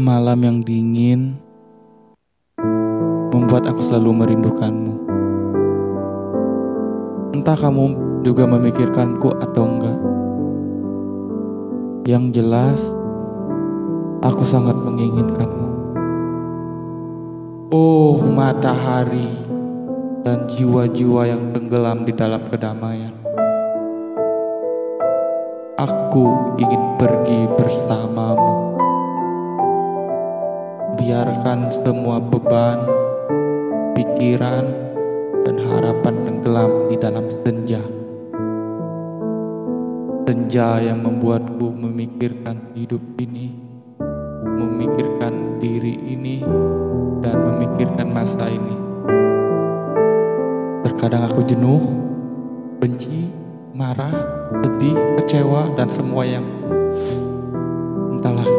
Malam yang dingin membuat aku selalu merindukanmu. Entah kamu juga memikirkanku atau enggak. Yang jelas, aku sangat menginginkanmu. Oh, matahari dan jiwa-jiwa yang tenggelam di dalam kedamaian. Aku ingin pergi Semua beban, pikiran, dan harapan tenggelam di dalam senja. Senja yang membuatku memikirkan hidup ini, memikirkan diri ini, dan memikirkan masa ini. Terkadang aku jenuh, benci, marah, sedih, kecewa, dan semua yang entahlah.